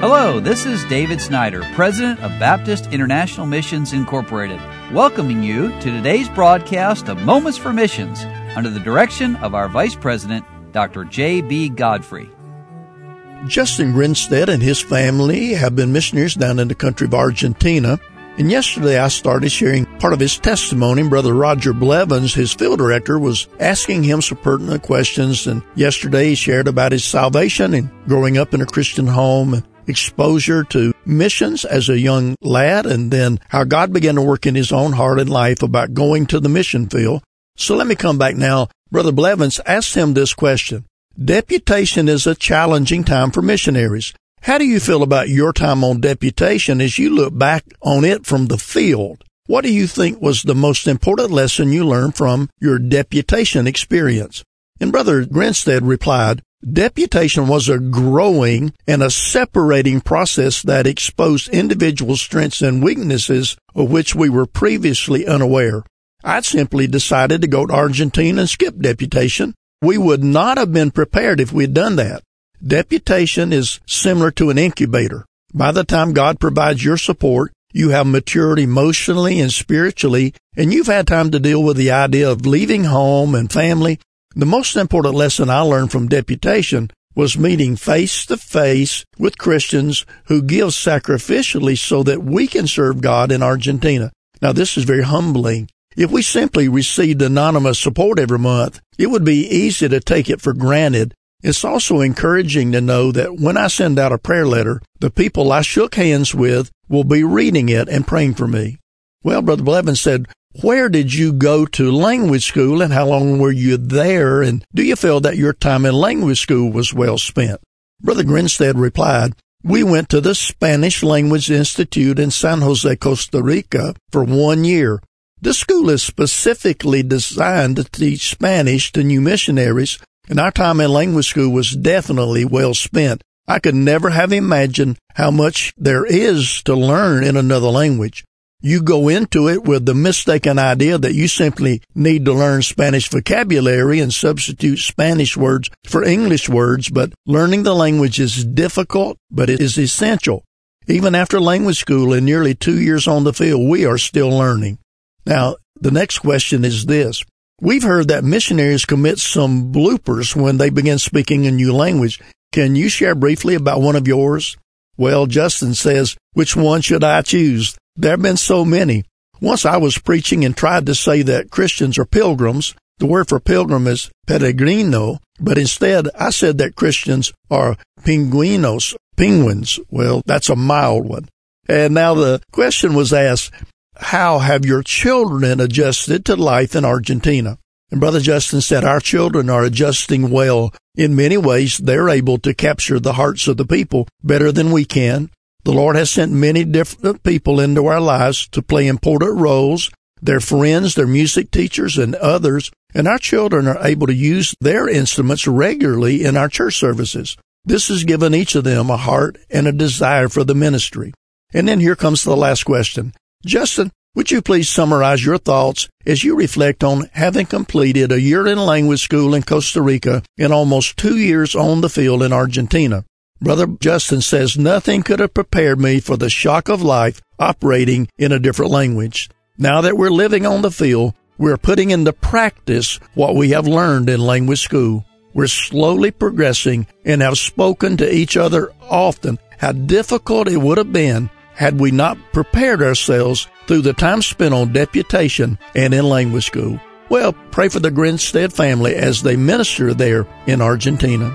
Hello, this is David Snyder, President of Baptist International Missions Incorporated, welcoming you to today's broadcast of Moments for Missions under the direction of our Vice President, Dr. J.B. Godfrey. Justin Grinstead and his family have been missionaries down in the country of Argentina. And yesterday I started sharing part of his testimony. Brother Roger Blevins, his field director, was asking him some pertinent questions. And yesterday he shared about his salvation and growing up in a Christian home exposure to missions as a young lad and then how God began to work in his own heart and life about going to the mission field. So let me come back now. Brother Blevins asked him this question. Deputation is a challenging time for missionaries. How do you feel about your time on deputation as you look back on it from the field? What do you think was the most important lesson you learned from your deputation experience? And Brother Grinstead replied, Deputation was a growing and a separating process that exposed individual strengths and weaknesses of which we were previously unaware. I simply decided to go to Argentina and skip deputation. We would not have been prepared if we had done that. Deputation is similar to an incubator. By the time God provides your support, you have matured emotionally and spiritually, and you've had time to deal with the idea of leaving home and family. The most important lesson I learned from deputation was meeting face to face with Christians who give sacrificially so that we can serve God in Argentina. Now this is very humbling. If we simply received anonymous support every month, it would be easy to take it for granted it's also encouraging to know that when I send out a prayer letter, the people I shook hands with will be reading it and praying for me. Well, Brother Blevins said, where did you go to language school and how long were you there? And do you feel that your time in language school was well spent? Brother Grinstead replied, we went to the Spanish Language Institute in San Jose, Costa Rica for one year. The school is specifically designed to teach Spanish to new missionaries and our time in language school was definitely well spent. I could never have imagined how much there is to learn in another language. You go into it with the mistaken idea that you simply need to learn Spanish vocabulary and substitute Spanish words for English words, but learning the language is difficult, but it is essential. Even after language school and nearly two years on the field, we are still learning. Now, the next question is this. We've heard that missionaries commit some bloopers when they begin speaking a new language. Can you share briefly about one of yours? Well, Justin says, which one should I choose? There have been so many. Once I was preaching and tried to say that Christians are pilgrims. The word for pilgrim is peregrino, but instead I said that Christians are pinguinos, penguins. Well, that's a mild one. And now the question was asked, how have your children adjusted to life in Argentina? And Brother Justin said, Our children are adjusting well. In many ways, they're able to capture the hearts of the people better than we can. The Lord has sent many different people into our lives to play important roles. Their friends, their music teachers, and others. And our children are able to use their instruments regularly in our church services. This has given each of them a heart and a desire for the ministry. And then here comes the last question. Justin, would you please summarize your thoughts as you reflect on having completed a year in language school in Costa Rica and almost two years on the field in Argentina? Brother Justin says nothing could have prepared me for the shock of life operating in a different language. Now that we're living on the field, we're putting into practice what we have learned in language school. We're slowly progressing and have spoken to each other often how difficult it would have been had we not prepared ourselves through the time spent on deputation and in language school. Well, pray for the Grinstead family as they minister there in Argentina.